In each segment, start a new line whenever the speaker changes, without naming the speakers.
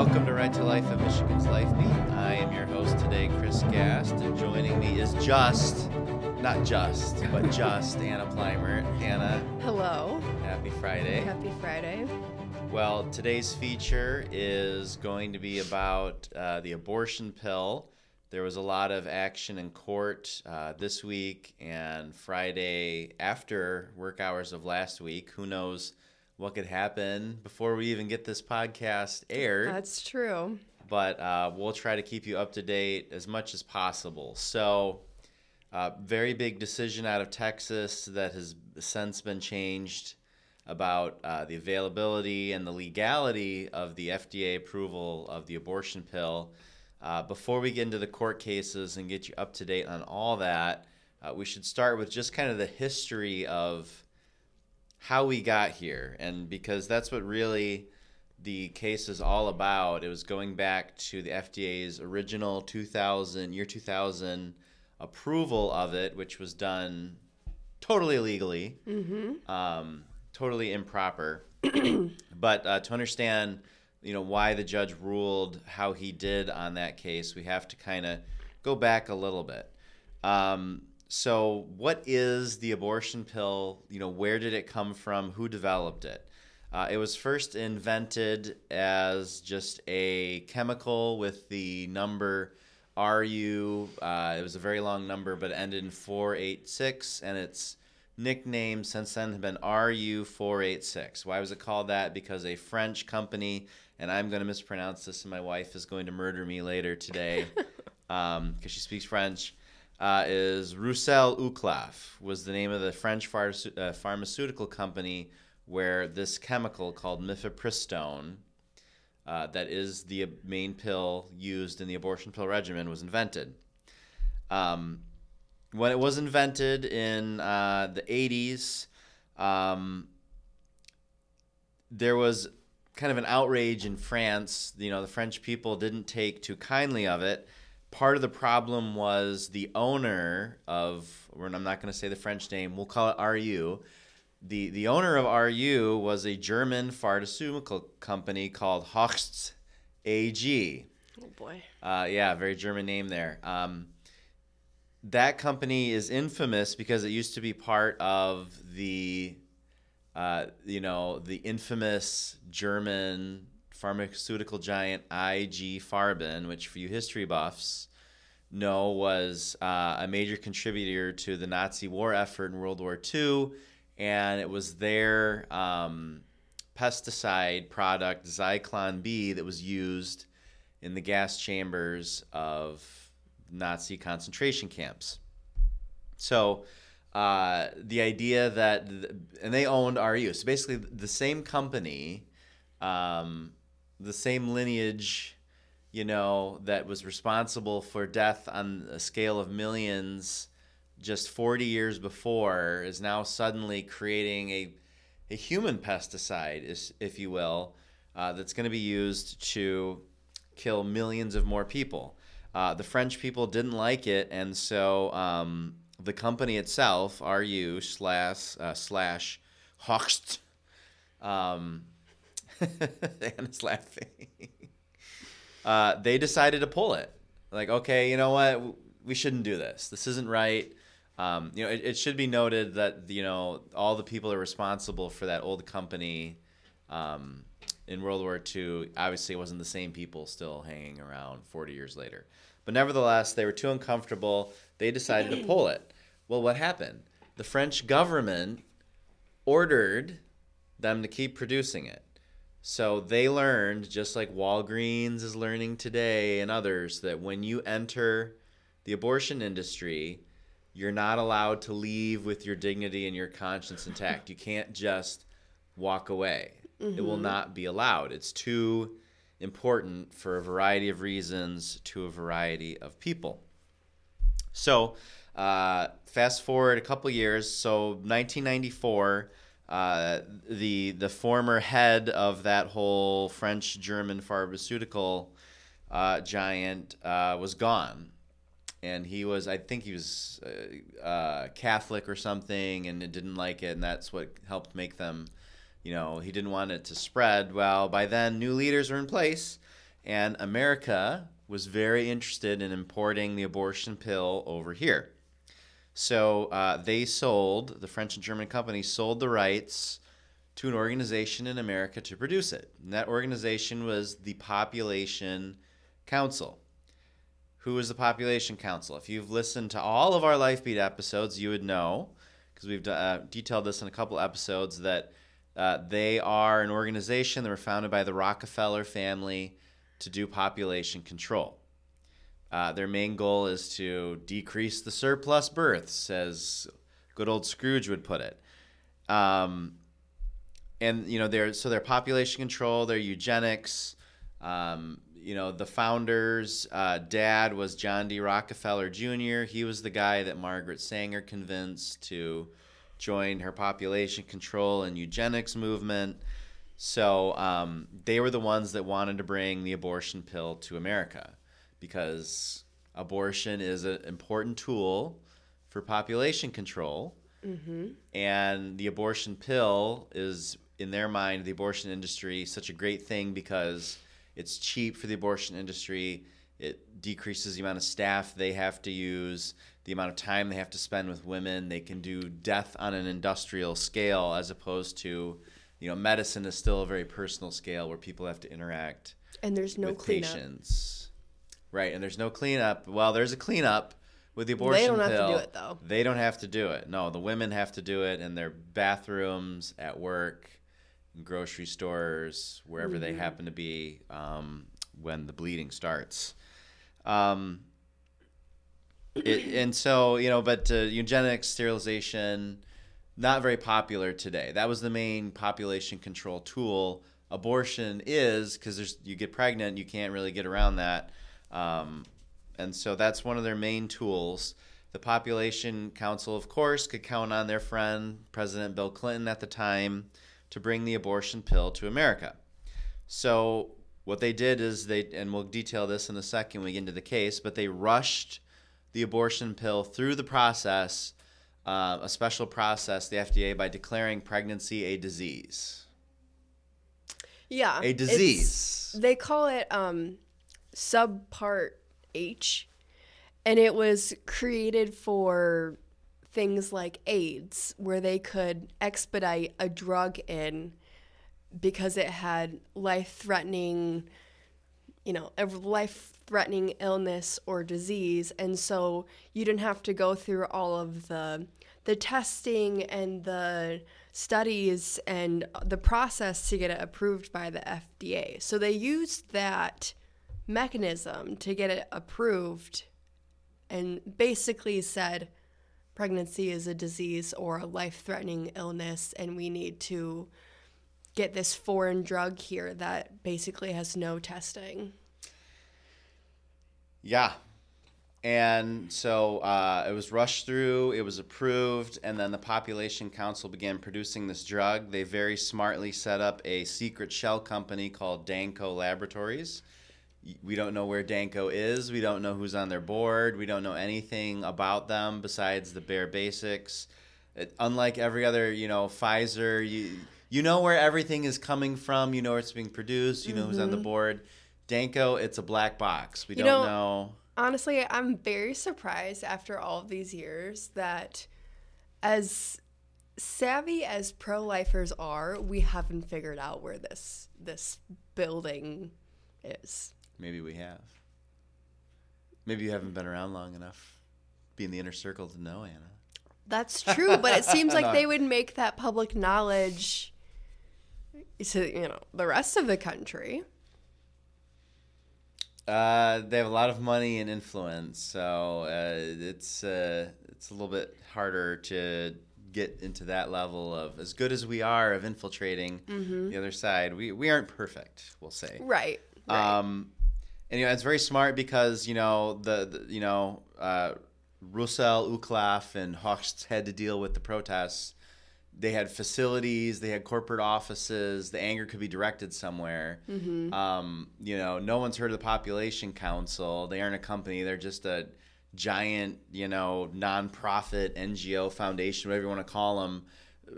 Welcome to Right to Life of Michigan's Life Beat. I am your host today, Chris Gast, and joining me is just, not just, but just Anna Plimer. Anna,
Hello.
happy Friday.
Happy Friday.
Well, today's feature is going to be about uh, the abortion pill. There was a lot of action in court uh, this week and Friday after work hours of last week. Who knows what could happen before we even get this podcast aired?
That's true.
but uh, we'll try to keep you up to date as much as possible. So, uh, very big decision out of Texas that has since been changed about uh, the availability and the legality of the FDA approval of the abortion pill. Uh, before we get into the court cases and get you up to date on all that, uh, we should start with just kind of the history of how we got here. And because that's what really the case is all about, it was going back to the FDA's original 2000, year 2000 approval of it, which was done totally illegally, um, totally improper. but uh, to understand, you know, why the judge ruled how he did on that case, we have to kind of go back a little bit. Um, so, what is the abortion pill? You know, where did it come from? Who developed it? Uh, it was first invented as just a chemical with the number RU. Uh, it was a very long number, but it ended in 486, and its nickname since then has been RU486. Why was it called that? Because a French company, and I'm going to mispronounce this, and my wife is going to murder me later today because she speaks French. Uh, is Roussel Uclaf was the name of the French uh, pharmaceutical company where this chemical called mifepristone, uh, that is the main pill used in the abortion pill regimen, was invented. Um, when it was invented in uh, the 80s, um, there was kind of an outrage in France. You know, the French people didn't take too kindly of it. Part of the problem was the owner of, I'm not going to say the French name, we'll call it RU. The, the owner of RU was a German pharmaceutical company called Hoechst AG.
Oh boy.
Uh, yeah, very German name there. Um, that company is infamous because it used to be part of the, uh, you know, the infamous German pharmaceutical giant IG Farben, which for you history buffs know was uh, a major contributor to the Nazi war effort in World War II, and it was their um, pesticide product Zyklon B that was used in the gas chambers of Nazi concentration camps. So uh, the idea that, and they owned RU. So basically, the same company, um, the same lineage, you know, that was responsible for death on a scale of millions just 40 years before is now suddenly creating a, a human pesticide, is- if you will, uh, that's going to be used to kill millions of more people. Uh, the French people didn't like it, and so um, the company itself, RU slash uh, slash Hoechst, um, Anna's laughing. uh, they decided to pull it. Like, okay, you know what? We shouldn't do this. This isn't right. Um, you know, it, it should be noted that you know all the people that are responsible for that old company. Um, in World War II, obviously it wasn't the same people still hanging around 40 years later. But nevertheless, they were too uncomfortable. They decided to pull it. Well, what happened? The French government ordered them to keep producing it. So they learned, just like Walgreens is learning today and others, that when you enter the abortion industry, you're not allowed to leave with your dignity and your conscience intact. You can't just walk away. It will not be allowed. It's too important for a variety of reasons to a variety of people. So, uh, fast forward a couple years. So, 1994, uh, the the former head of that whole French German pharmaceutical uh, giant uh, was gone, and he was I think he was uh, uh, Catholic or something, and it didn't like it, and that's what helped make them. You know, he didn't want it to spread. Well, by then, new leaders were in place, and America was very interested in importing the abortion pill over here. So uh, they sold, the French and German company sold the rights to an organization in America to produce it. And that organization was the Population Council. Who is the Population Council? If you've listened to all of our Lifebeat episodes, you would know, because we've uh, detailed this in a couple episodes, that uh, they are an organization that were founded by the Rockefeller family to do population control. Uh, their main goal is to decrease the surplus births, as good old Scrooge would put it. Um, and you know, so their population control, their eugenics. Um, you know, the founders' uh, dad was John D. Rockefeller Jr. He was the guy that Margaret Sanger convinced to join her population control and eugenics movement. So um, they were the ones that wanted to bring the abortion pill to America because abortion is an important tool for population control. Mm-hmm. And the abortion pill is, in their mind, the abortion industry, such a great thing because it's cheap for the abortion industry. It decreases the amount of staff they have to use, the amount of time they have to spend with women. They can do death on an industrial scale as opposed to, you know, medicine is still a very personal scale where people have to interact
And there's no
with
cleanup.
patients. Right, and there's no cleanup. Well, there's a cleanup with the abortion
They don't have to do it, though.
They don't have to do it. No, the women have to do it in their bathrooms, at work, in grocery stores, wherever they
Mm-hmm.
happen to be um, when the bleeding starts. Um, it, and so you know, but uh, eugenics, sterilization, not very popular today. That was the main population control tool. Abortion is because there's you get pregnant, you can't really get around that, um, and so that's one of their main tools. The Population Council, of course, could count on their friend President Bill Clinton at the time to bring the abortion pill to America. So what they did is they, and we'll detail this in a second when we get into the case, but they rushed the abortion pill through the process, uh, a special process, the FDA, by declaring pregnancy a disease.
Yeah.
A disease.
They call it um, subpart H, and it was created for things like AIDS, where they could expedite a drug in because it had life threatening, you know, a life threatening illness or disease. And so you didn't have to go through all of the the testing and the studies and the process to get it approved by the FDA. So they used that mechanism to get it approved and basically said pregnancy is a disease or a life threatening illness, and we need to get this foreign drug here that basically has no testing.
Yeah. And so uh, it was rushed through, it was approved, and then the Population Council began producing this drug. They very smartly set up a secret shell company called Danco Laboratories. We don't know where Danco is, we don't know who's on their board, we don't know anything about them besides the bare basics. It, unlike every other, you know, Pfizer, you, you know where everything is coming from, you know where it's being produced, you know who's on the mm-hmm. board. Danco, it's a black box. We
You
don't
know-
know.
Honestly, I'm very surprised after all of these years that as savvy as pro-lifers are, we haven't figured out where this this building is.
Maybe we have. Maybe you haven't been around long enough, be in the inner circle to know Anna.
That's true, but it seems like
No.
they would make that public knowledge to you know the rest of the country.
Uh, they have a lot of money and influence, so uh, it's uh, it's a little bit harder to get into that level of as good as we are of infiltrating the other side. We we aren't perfect, we'll say.
Right. right.
Um, and you know it's very smart because you know the, the you know uh, Roussel, Uclaf, and Hoechst had to deal with the protests. They had facilities, they had corporate offices. The anger could be directed somewhere. Um, you know, no one's heard of the Population Council. They aren't a company. They're just a giant, you know, nonprofit NGO foundation, whatever you want to call them,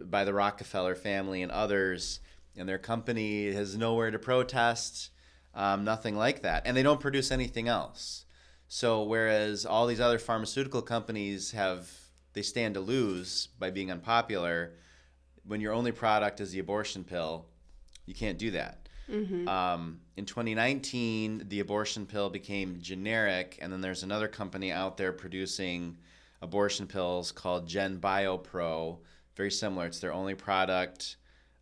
by the Rockefeller family and others. And their company has nowhere to protest. Um, nothing like that, and they don't produce anything else. So whereas all these other pharmaceutical companies have they stand to lose by being unpopular, when your only product is the abortion pill, you can't do that. Um, in 2019, the abortion pill became generic, and then there's another company out there producing abortion pills called GenBioPro. Very similar. It's their only product.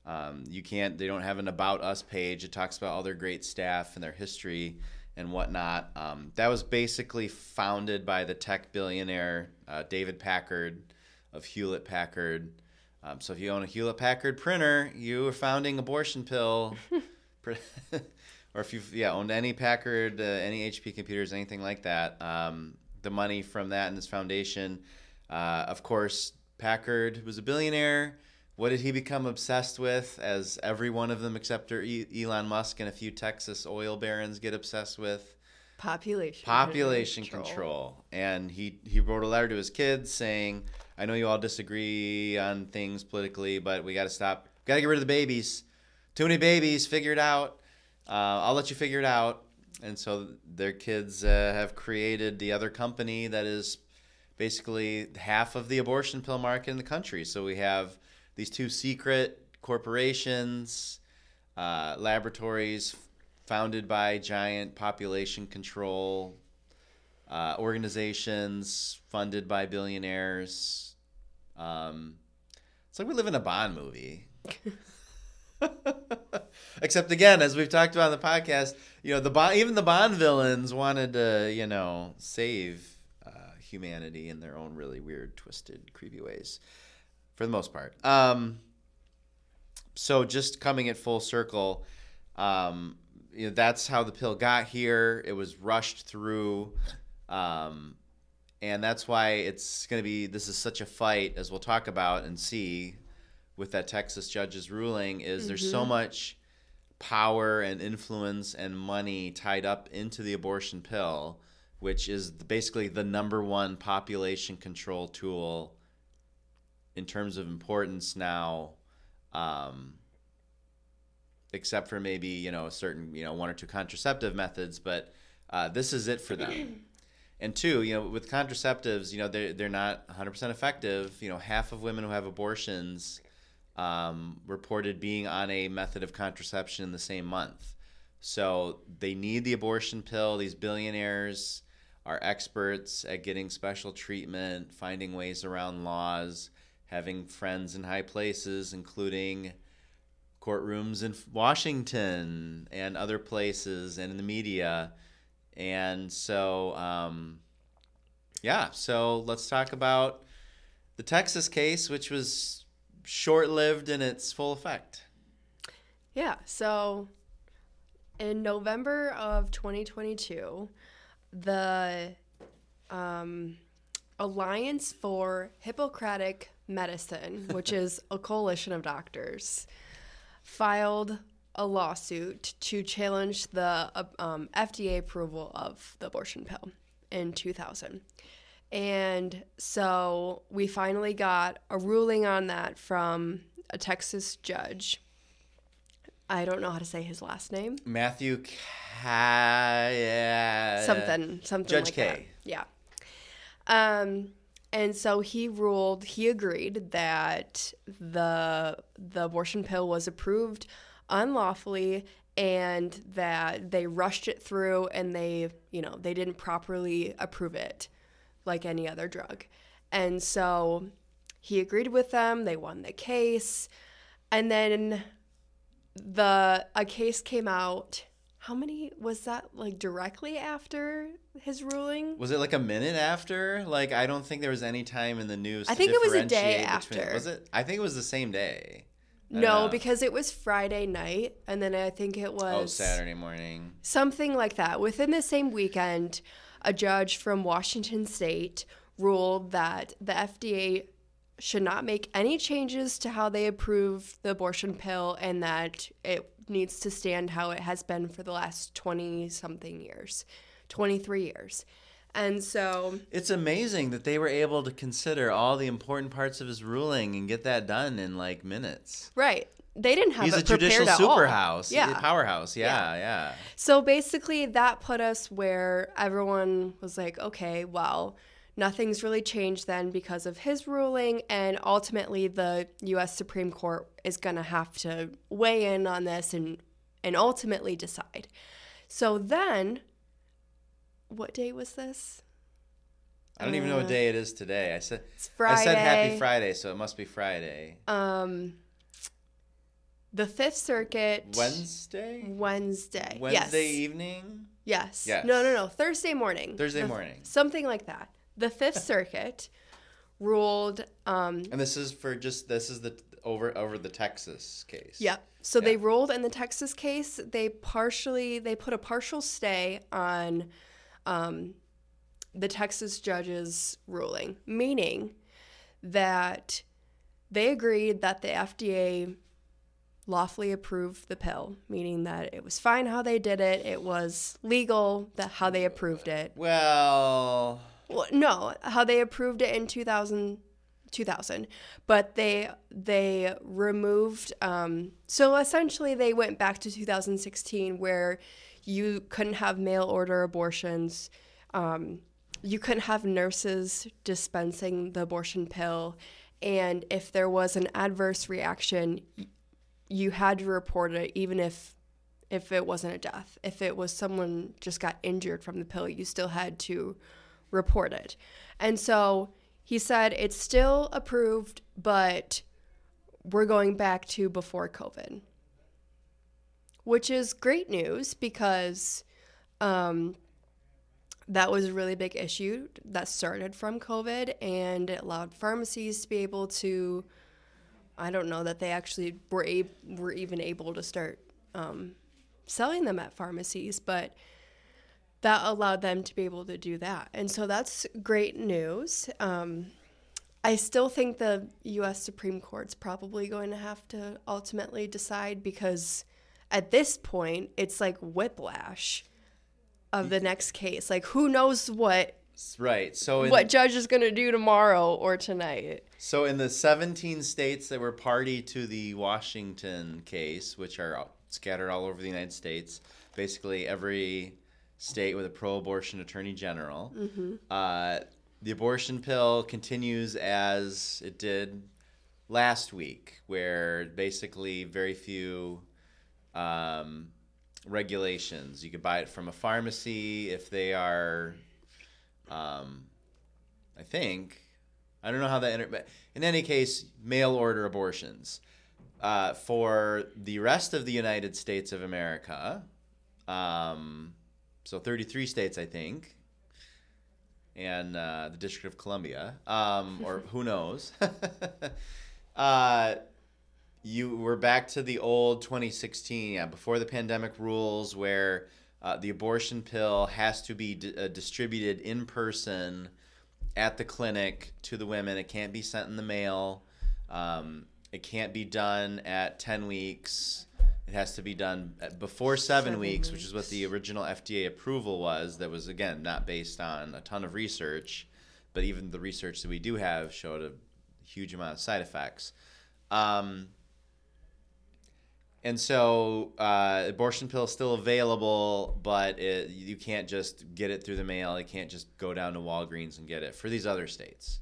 Um, you can't. They don't have an about us page. It talks about all their great staff and their history and whatnot. Um, that was basically founded by the tech billionaire uh, David Packard of Hewlett Packard. Um, so if you own a Hewlett Packard printer, you are founding abortion pill. or if you've yeah owned any Packard, uh, any HP computers, anything like that, um, the money from that and this foundation. Uh, of course, Packard was a billionaire. What did he become obsessed with? As every one of them, except E- Elon Musk and a few Texas oil barons, get obsessed with
Population.
population control. And he he wrote a letter to his kids saying, "I know you all disagree on things politically, but we got to stop. Got to get rid of the babies. Too many babies. Figure it out. Uh, I'll let you figure it out." And so their kids uh, have created the other company that is basically half of the abortion pill market in the country. So we have these two secret corporations, uh, laboratories founded by giant population control uh, organizations funded by billionaires. Um, it's like we live in a Bond movie. Except again, as we've talked about in the podcast, you know the even the Bond villains wanted to, you know, save uh, humanity in their own really weird, twisted, creepy ways, for the most part. Um, so just coming at full circle, um, you know, that's how the pill got here. It was rushed through, um, and that's why it's going to be. This is such a fight, as we'll talk about and see with that Texas judge's ruling. Is there's so much power and influence and money tied up into the abortion pill, which is basically the number one population control tool in terms of importance now. Um, except for maybe you know a certain you know one or two contraceptive methods but uh, this is it for them. And two you know with contraceptives you know they're, they're not 100% effective. You know half of women who have abortions um, reported being on a method of contraception in the same month. So they need the abortion pill. These billionaires are experts at getting special treatment finding ways around laws having friends in high places including courtrooms in Washington and other places and in the media. And so, um, yeah, so let's talk about the Texas case, which was short lived in its full effect.
Yeah. So in November of 2022, the um, Alliance for Hippocratic Medicine, which is a coalition of doctors, filed a lawsuit to challenge the uh, um, FDA approval of the abortion pill in 2000. And so we finally got a ruling on that from a Texas judge. I don't know how to say his last name.
Matthew K.
something, something
Judge
like
K.
that. Yeah. Um, and so he ruled. He agreed that the the abortion pill was approved unlawfully, and that they rushed it through, and they, you know, they didn't properly approve it, like any other drug. And so he agreed with them. They won the case, and then the a case came out. How many was that? Like directly after his ruling?
Was it like a minute after? Like I don't think there was any time in the news.
I think it was a day
between-
after.
Was it? I think it was the same day.
No,
know.
because it was Friday night, and then I think it oh, was
oh Saturday morning.
something like that. Within the same weekend, a judge from Washington State ruled that the FDA should not make any changes to how they approve the abortion pill, and that it needs to stand how it has been for the last twenty something years, twenty three years, and so
It's amazing that they were able to consider all the important parts of his ruling and get that done in like minutes.
Right. they didn't have
He's a judicial
prepared at all.
superhouse,
Yeah.
powerhouse. Yeah, yeah.
So basically, that put us where everyone was like, okay, well, nothing's really changed then because of his ruling. And ultimately, the U.S. Supreme Court is going to have to weigh in on this and, and ultimately decide. So then, what day was this?
I don't even know what day it is today. I said
It's Friday.
I said Happy Friday, so it must be Friday.
Um, the Fifth Circuit.
Wednesday.
Wednesday.
Wednesday
yes.
evening.
Yes.
Yes.
No, no, no. Thursday morning.
Thursday morning.
Something like that. The Fifth Circuit ruled. Um,
And this is for just this is the over over the Texas case.
yep. So
Yeah.
they ruled in the Texas case. They partially they put a partial stay on um, the Texas judge's ruling, meaning that they agreed that the FDA lawfully approved the pill, meaning that it was fine how they did it, it was legal that how they approved it.
Well,
Well, no, how they approved it in 2000, 2000 but they they removed. Um, so essentially, they went back to 2016, where you couldn't have mail order abortions. Um, you couldn't have nurses dispensing the abortion pill, and if there was an adverse reaction, you had to report it, even if if it wasn't a death. If it was someone just got injured from the pill, you still had to report it. And so he said it's still approved, but we're going back to before COVID, which is great news because um, that was a really big issue that started from COVID and it allowed pharmacies to be able to. I don't know that they actually were, ab- were even able to start um, selling them at pharmacies, but that allowed them to be able to do that. And so that's great news. Um, I still think the U.S. Supreme Court's probably going to have to ultimately decide because at this point, it's like whiplash of the next case. Like, who knows what
right. So in,
what judge is going to do tomorrow or tonight?
so in the 17 states that were party to the Washington case, which are scattered all over the United States, basically every state with a pro-abortion attorney general, uh, the abortion pill continues as it did last week, where basically very few um, regulations. You could buy it from a pharmacy if they are, um, I think, I don't know how that. Inter- but in any case, mail order abortions. Uh, for the rest of the United States of America, um, so 33 states, I think, and uh, the District of Columbia, um, or who knows. uh, you were back to the old 2016, yeah, before the pandemic rules, where uh, the abortion pill has to be d- uh, distributed in person at the clinic to the women. It can't be sent in the mail. Um, it can't be done at 10 weeks. It has to be done before seven,
Seven
weeks, which is what the original FDA approval was. That was, again, not based on a ton of research, but even the research that we do have showed a huge amount of side effects. Um, and so, uh, abortion pill is still available, but it, you can't just get it through the mail. You can't just go down to Walgreens and get it for these other states.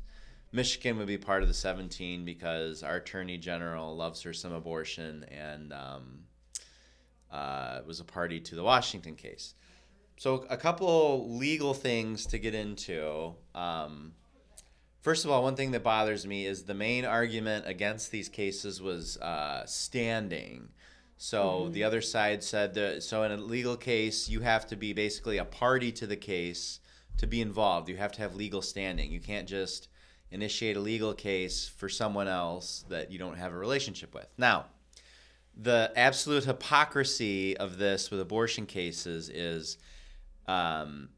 Michigan would be part of the 17 because our attorney general loves her some abortion and um, uh, was a party to the Washington case. So, a couple legal things to get into. Um, First of all, one thing that bothers me is the main argument against these cases was uh, standing. So the other side said that so in a legal case, you have to be basically a party to the case to be involved. You have to have legal standing. You can't just initiate a legal case for someone else that you don't have a relationship with. Now, the absolute hypocrisy of this with abortion cases is, um,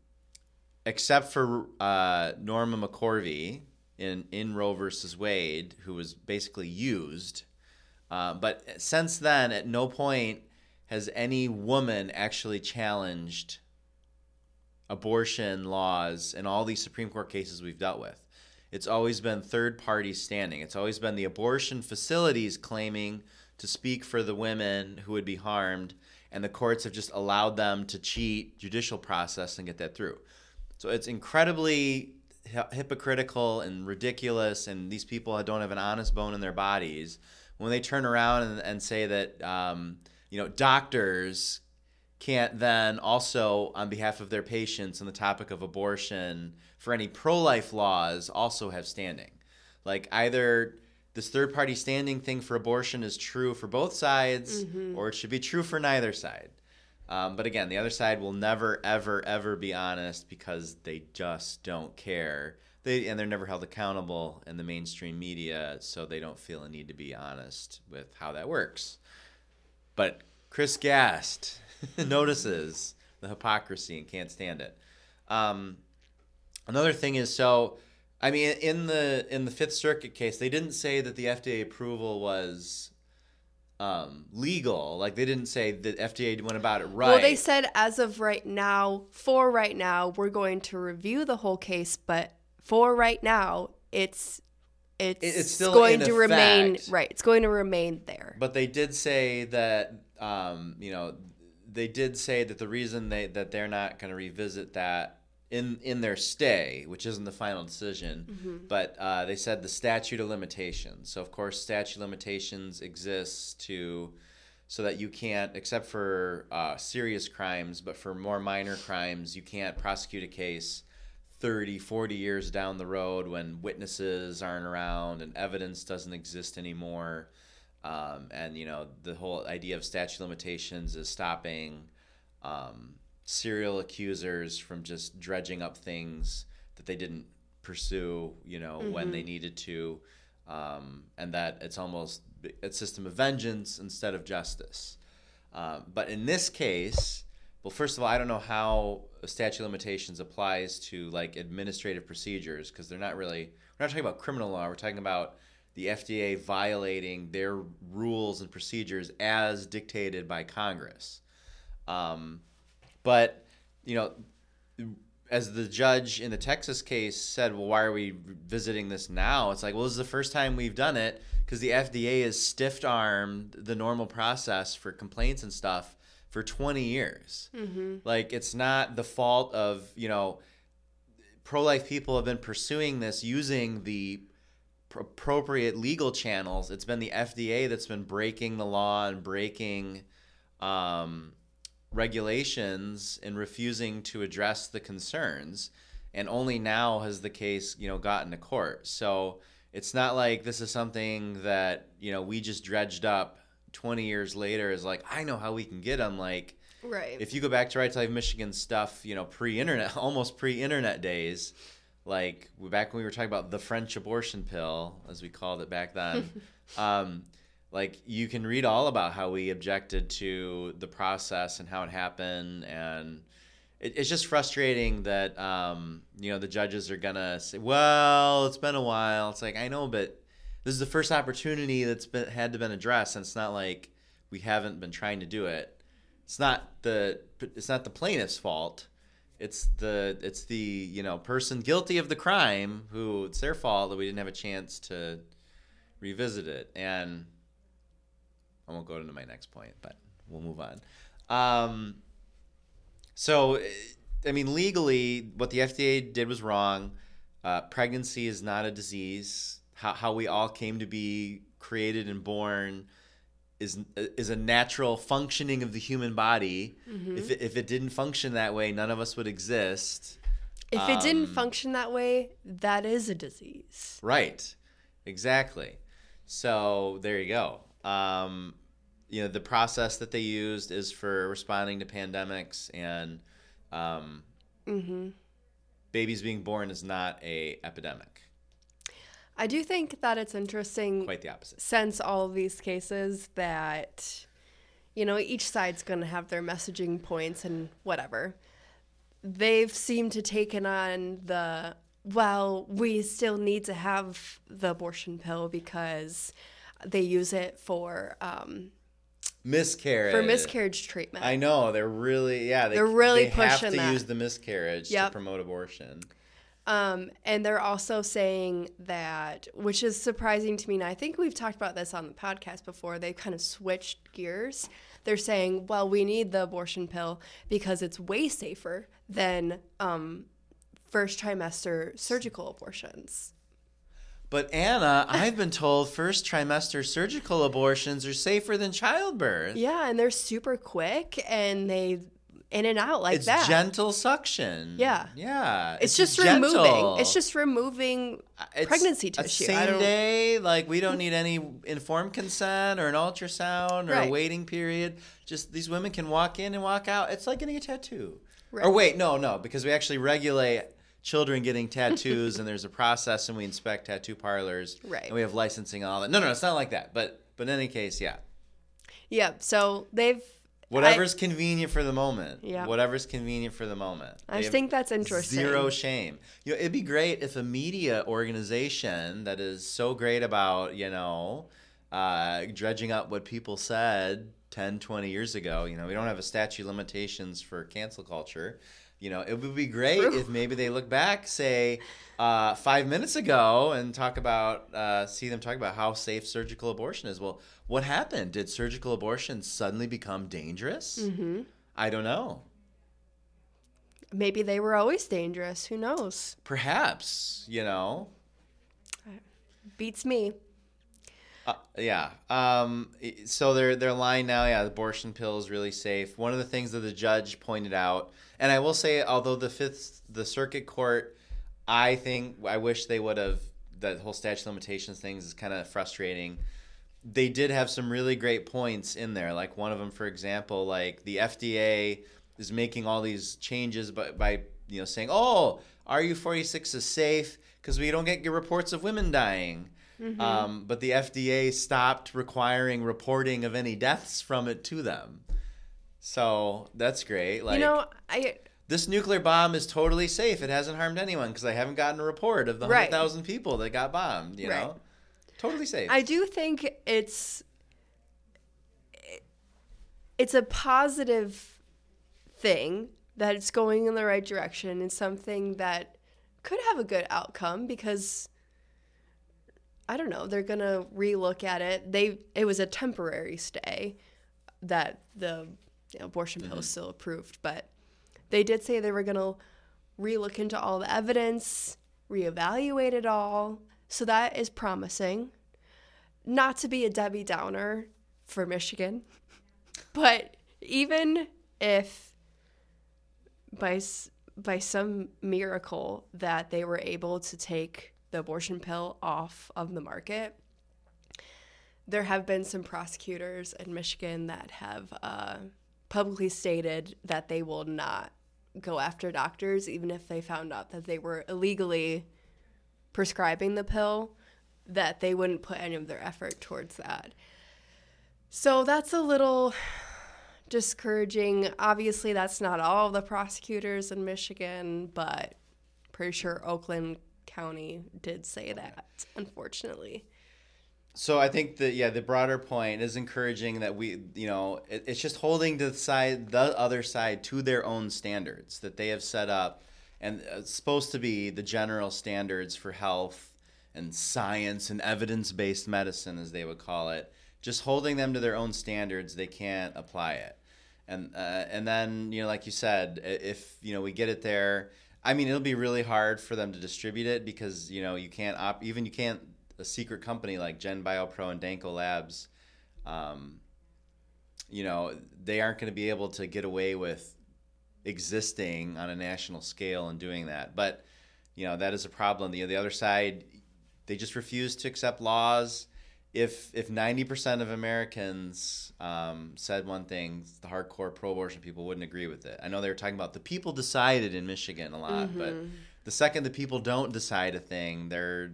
except for uh, Norma McCorvey in in Roe versus Wade, who was basically used. Uh, but since then, at no point has any woman actually challenged abortion laws in all these Supreme Court cases we've dealt with. It's always been third party standing. It's always been the abortion facilities claiming to speak for the women who would be harmed, and the courts have just allowed them to cheat judicial process and get that through. So it's incredibly hypocritical and ridiculous, and these people don't have an honest bone in their bodies when they turn around and, and say that um, you know doctors can't then also on behalf of their patients on the topic of abortion for any pro-life laws also have standing like either this third party standing thing for abortion is true for both sides or it should be true for neither side. Um, but again the other side will never ever ever be honest because they just don't care. They and they're never held accountable in the mainstream media so they don't feel a need to be honest with how that works. But chris gast notices the hypocrisy and can't stand it. Um, another thing is so I mean, in the in the Fifth Circuit case, they didn't say that the FDA approval was um, legal. Like they didn't say that FDA went about it right.
Well, they said as of right now, for right now, we're going to review the whole case, but for right now, it's it's,
it's still
going to remain right. It's going to remain there.
But they did say that um, you know they did say that the reason they that they're not going to revisit that in in their stay, which isn't the final decision,
Mm-hmm.
but uh, they said the statute of limitations. So of course, statute of limitations exists to so that you can't, except for uh, serious crimes, but for more minor crimes, you can't prosecute a case 30, 40 years down the road when witnesses aren't around and evidence doesn't exist anymore. Um, and, you know, the whole idea of statute of limitations is stopping um, serial accusers from just dredging up things that they didn't pursue, you know, when they needed to. Um, and that it's almost a system of vengeance instead of justice. Um, but in this case, well, first of all, I don't know how a statute of limitations applies to like administrative procedures because they're not really. We're not talking about criminal law. We're talking about the FDA violating their rules and procedures as dictated by Congress. Um, but you know, as the judge in the Texas case said, well, why are we visiting this now? It's like, well, this is the first time we've done it because the FDA has stiff armed the normal process for complaints and stuff for 20 years. Like, it's not the fault of, you know, pro life people have been pursuing this using the pr- appropriate legal channels. It's been the FDA that's been breaking the law and breaking um, regulations and refusing to address the concerns. And only now has the case, you know, gotten to court. So it's not like this is something that you know we just dredged up 20 years later. Is like I know how we can get them. Like
right.
if you go back to Right to Life Michigan stuff, you know, pre-internet, almost pre-internet days, like back when we were talking about the French abortion pill, as we called it back then, um, like you can read all about how we objected to the process and how it happened, and it, it's just frustrating that um, you know the judges are gonna say, "Well, it's been a while." It's like I know, but this is the first opportunity that's been had to been addressed, and it's not like we haven't been trying to do it. It's not the it's not the plaintiff's fault. It's the it's the you know person guilty of the crime who it's their fault that we didn't have a chance to revisit it. And i won't go into my next point but we'll move on um, so eh, i mean legally what the fda did was wrong uh, pregnancy is not a disease how, how we all came to be created and born is is a natural functioning of the human body. If it, if it didn't function that way, none of us would exist.
if it didn't
um,
function that way, that is a disease.
Right. Exactly. So there you go. Um, you know, the process that they used is for responding to pandemics, and um, babies being born is not a epidemic.
I do think that it's interesting
Quite the opposite.
since all of these cases that you know each side's going to have their messaging points and whatever they've seemed to taken on the well we still need to have the abortion pill because they use it for um,
Miscarriage.
for miscarriage treatment
I know they're really yeah they,
They're really
they have
pushing
to
that.
use the miscarriage
Yep.
to promote abortion.
Um, and they're also saying that, which is surprising to me, and I think we've talked about this on the podcast before, They've kind of switched gears. They're saying, well, we need the abortion pill because it's way safer than um, first trimester surgical abortions.
But Anna, I've been told first trimester surgical abortions are safer than childbirth.
Yeah, and they're super quick and they in and out like
it's
that.
gentle suction.
Yeah.
Yeah.
it's, just
gentle.
removing. It's just removing
It's
uh,
pregnancy
tissue.
Same day, like we don't need any informed consent or an ultrasound or a waiting period. Just these women can walk in and walk out. It's like getting a tattoo.
Right.
Or wait, no, no, because we actually regulate children getting tattoos and there's a process and we inspect tattoo parlors.
Right.
And we have licensing and all that. No, no, it's not like that. But but in any case, yeah.
Yeah, so they've
Whatever's convenient for the moment.
Yeah.
Whatever's convenient for the moment.
I
They
think that's interesting.
Zero shame. You know, it'd be great if a media organization that is so great about, you know, uh, dredging up what people said 10, 20 years ago. You know, we don't have a statute limitations for cancel culture. You know, it would be great
True.
if maybe they look back, say, uh, five minutes ago, and talk about, uh, see them talk about how safe surgical abortion is. Well, what happened? Did surgical abortion suddenly become dangerous?
hmm
I don't know.
Maybe they were always dangerous. Who knows?
Perhaps, you know.
Beats me.
Uh, yeah. Um, so they're lying now, yeah, abortion pill is really safe. One of the things that the judge pointed out, and I will say, although the fifth the circuit court, I think I wish they would have that whole statute of limitations things is kind of frustrating. They did have some really great points in there. Like one of them, for example, like the FDA is making all these changes by, by you know saying, oh, RU forty six is safe because we don't get reports of women dying. Um, but the FDA stopped requiring reporting of any deaths from it to them. So that's great. Like
you know, I
this nuclear bomb is totally safe. It hasn't harmed anyone because I haven't gotten a report of the
Right.
hundred thousand people that got bombed. You
Right.
know, totally safe.
I do think it's it's a positive thing that it's going in the right direction and something that could have a good outcome because I don't know, they're going to relook at it. They it was a temporary stay that the abortion pill is still approved, but they did say they were going to relook into all the evidence, reevaluate it all. So that is promising not to be a Debbie Downer for Michigan, but even if by by some miracle that they were able to take the abortion pill off of the market, there have been some prosecutors in Michigan that have uh, publicly stated that they will not go after doctors, even if they found out that they were illegally prescribing the pill, that they wouldn't put any of their effort towards that. So that's a little discouraging. Obviously, that's not all the prosecutors in Michigan, but pretty sure Oakland County did say that, unfortunately.
So I think that yeah, the broader point is encouraging that we, you know, it, it's just holding the side, the other side, to their own standards that they have set up, and it's supposed to be the general standards for health and science and evidence-based medicine, as they would call it. Just holding them to their own standards, they can't apply it, and uh, and then you know, like you said, if you know we get it there. I mean, it'll be really hard for them to distribute it because you know you can't op- even you can't a secret company like GenBioPro and Danco Labs, um, you know, they aren't going to be able to get away with existing on a national scale and doing that. But you know that is a problem. The the other side, they just refuse to accept laws. If if ninety percent of Americans um, said one thing, the hardcore pro-abortion people wouldn't agree with it. I know they were talking about the people decided in Michigan a lot, but the second the people don't decide a thing, they're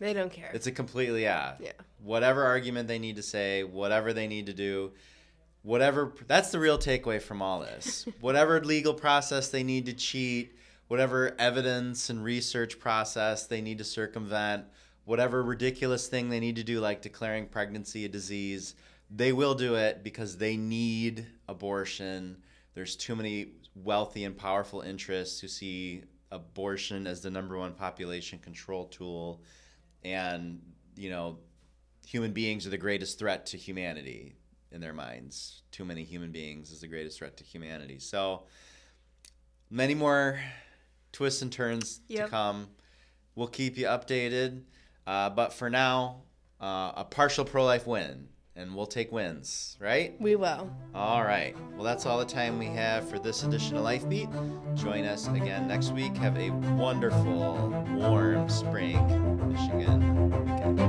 They don't care.
it's a completely yeah.
Yeah.
Whatever argument they need to say, whatever they need to do, whatever that's the real takeaway from all this. whatever legal process they need to cheat, whatever evidence and research process they need to circumvent, whatever ridiculous thing they need to do like declaring pregnancy a disease, they will do it because they need abortion. There's too many wealthy and powerful interests who see abortion as the number one population control tool, and you know, human beings are the greatest threat to humanity in their minds. Too many human beings is the greatest threat to humanity. So many more twists and turns
Yep.
to come. We'll keep you updated. Uh, but for now, uh, a partial pro life win, and we'll take wins, right?
We will.
All right. Well, that's all the time we have for this edition of Life Beat. Join us again next week. Have a wonderful, warm spring, Michigan weekend.